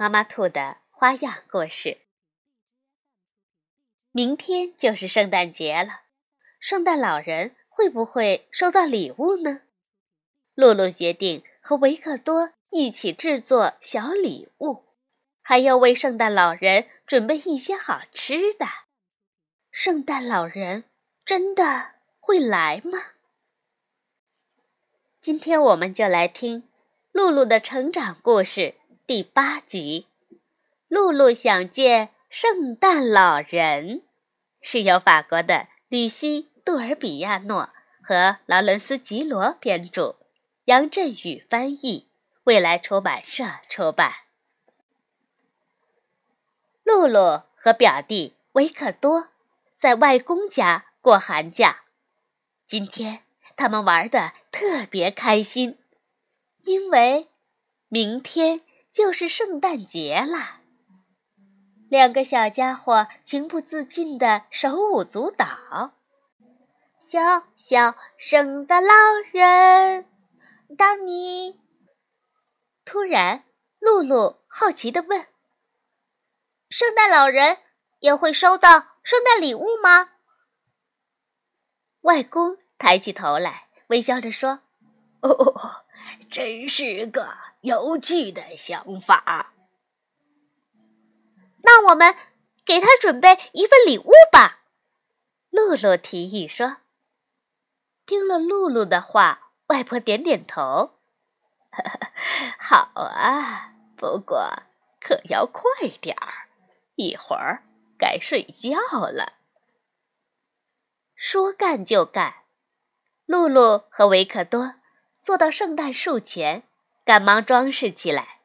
妈妈兔的花样故事。明天就是圣诞节了，圣诞老人会不会收到礼物呢？露露决定和维克多一起制作小礼物，还要为圣诞老人准备一些好吃的。圣诞老人真的会来吗？今天我们就来听露露的成长故事。第八集，露露想见圣诞老人，是由法国的吕西·杜尔比亚诺和劳伦斯·吉罗编著，杨振宇翻译，未来出版社出版。露露和表弟维克多在外公家过寒假，今天他们玩的特别开心，因为明天。就是圣诞节了，两个小家伙情不自禁地手舞足蹈。小小圣诞老人，当你……突然，露露好奇地问：“圣诞老人也会收到圣诞礼物吗？”外公抬起头来，微笑着说：“哦，真是个……”有趣的想法。那我们给他准备一份礼物吧。露露提议说。听了露露的话，外婆点点头。好啊，不过可要快点儿，一会儿该睡觉了。说干就干，露露和维克多坐到圣诞树前。赶忙装饰起来。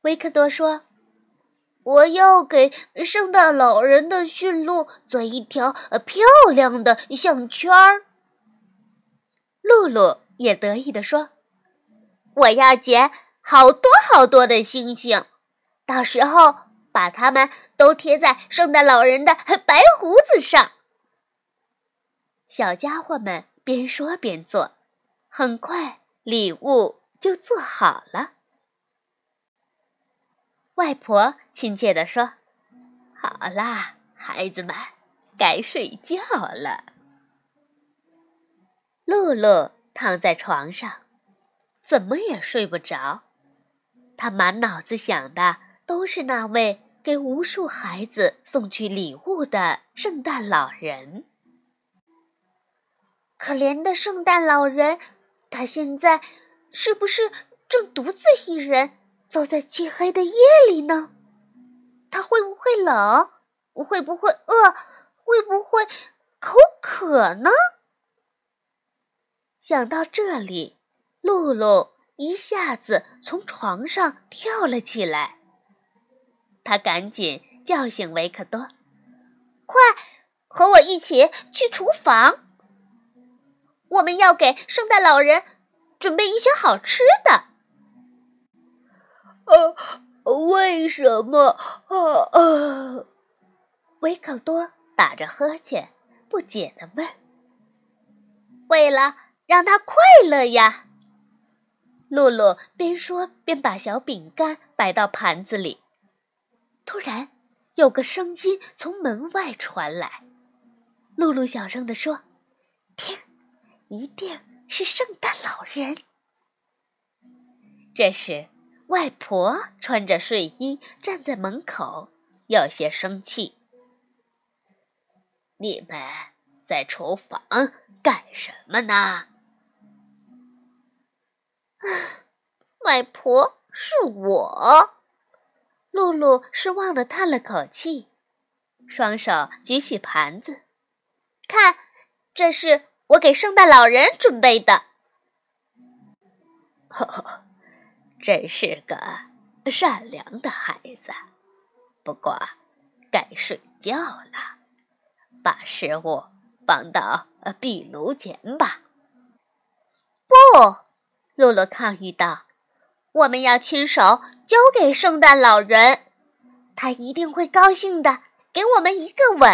维克多说：“我要给圣诞老人的驯鹿做一条漂亮的项圈儿。”露露也得意地说：“我要剪好多好多的星星，到时候把它们都贴在圣诞老人的白胡子上。”小家伙们边说边做，很快礼物。就做好了。外婆亲切地说：“好啦，孩子们，该睡觉了。”露露躺在床上，怎么也睡不着。她满脑子想的都是那位给无数孩子送去礼物的圣诞老人。可怜的圣诞老人，他现在……是不是正独自一人走在漆黑的夜里呢？他会不会冷？会不会饿？会不会口渴呢？想到这里，露露一下子从床上跳了起来。他赶紧叫醒维克多：“快和我一起去厨房，我们要给圣诞老人。”准备一些好吃的。呃，为什么？呃呃，维克多打着呵欠，不解的问：“为了让他快乐呀。”露露边说边把小饼干摆到盘子里。突然，有个声音从门外传来。露露小声地说：“听，一定。”是圣诞老人。这时，外婆穿着睡衣站在门口，有些生气。你们在厨房干什么呢？啊，外婆，是我。露露失望的叹了口气，双手举起盘子，看，这是。我给圣诞老人准备的，呵呵，真是个善良的孩子。不过，该睡觉了，把食物放到壁炉前吧。不，露露抗议道：“我们要亲手交给圣诞老人，他一定会高兴的，给我们一个吻。”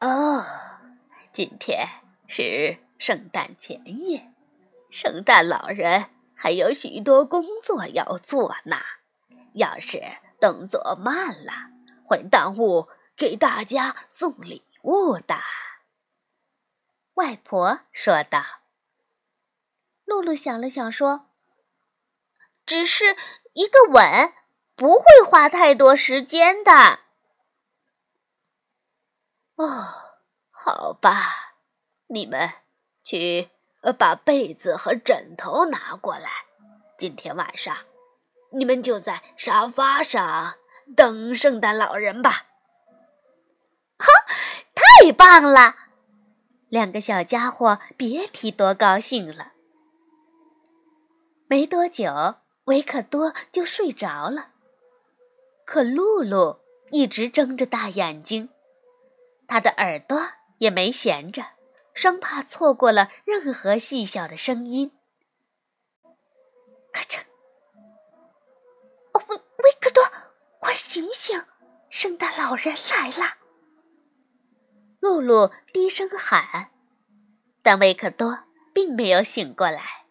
哦，今天是圣诞前夜，圣诞老人还有许多工作要做呢。要是动作慢了，会耽误给大家送礼物的。外婆说道。露露想了想说：“只是一个吻，不会花太多时间的。”哦，好吧，你们去把被子和枕头拿过来。今天晚上，你们就在沙发上等圣诞老人吧。哈，太棒了！两个小家伙别提多高兴了。没多久，维克多就睡着了，可露露一直睁着大眼睛。他的耳朵也没闲着，生怕错过了任何细小的声音。咔嚓！哦，维维克多，快醒醒！圣诞老人来了！露露低声喊，但维克多并没有醒过来。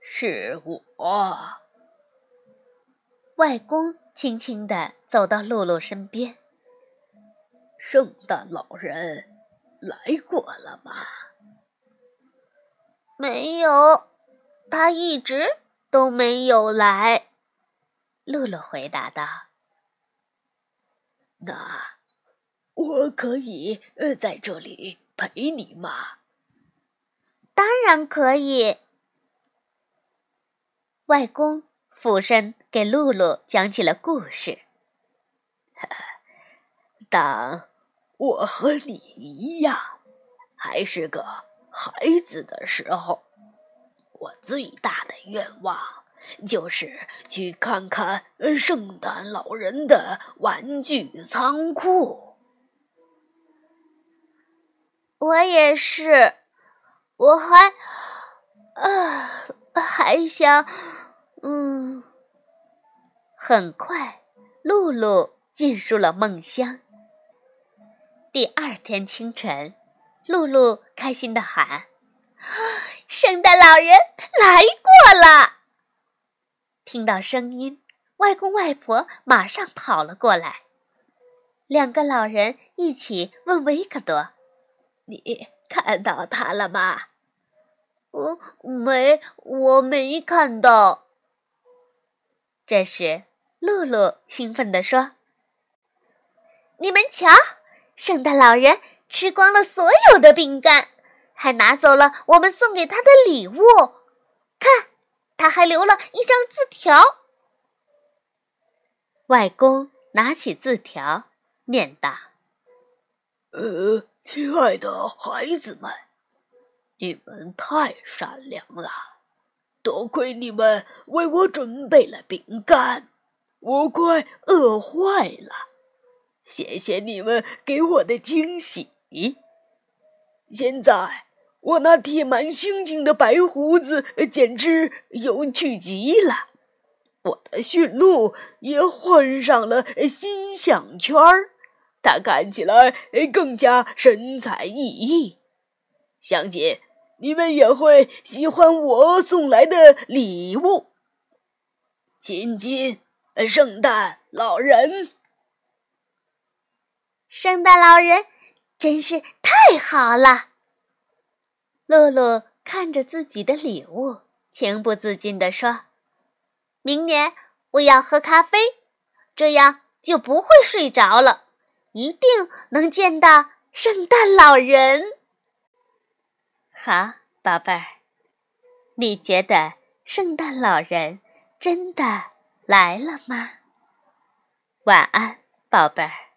是我。外公轻轻地走到露露身边。圣诞老人来过了吗？没有，他一直都没有来。露露回答道：“那我可以呃在这里陪你吗？”“当然可以。”外公俯身给露露讲起了故事。当。我和你一样，还是个孩子的时候，我最大的愿望就是去看看圣诞老人的玩具仓库。我也是，我还，啊，还想，嗯。很快，露露进入了梦乡。第二天清晨，露露开心的喊：“圣诞老人来过了！”听到声音，外公外婆马上跑了过来。两个老人一起问维克多：“你看到他了吗？”“呃，没，我没看到。”这时，露露兴奋地说：“你们瞧！”圣诞老人吃光了所有的饼干，还拿走了我们送给他的礼物。看，他还留了一张字条。外公拿起字条，念道：“呃，亲爱的孩子们，你们太善良了，多亏你们为我准备了饼干，我快饿坏了。”谢谢你们给我的惊喜。现在我那贴满星星的白胡子简直有趣极了，我的驯鹿也换上了新项圈儿，它看起来更加神采奕奕。相信你们也会喜欢我送来的礼物。亲亲，圣诞老人。圣诞老人真是太好了。露露看着自己的礼物，情不自禁地说：“明年我要喝咖啡，这样就不会睡着了，一定能见到圣诞老人。”好，宝贝儿，你觉得圣诞老人真的来了吗？晚安，宝贝儿。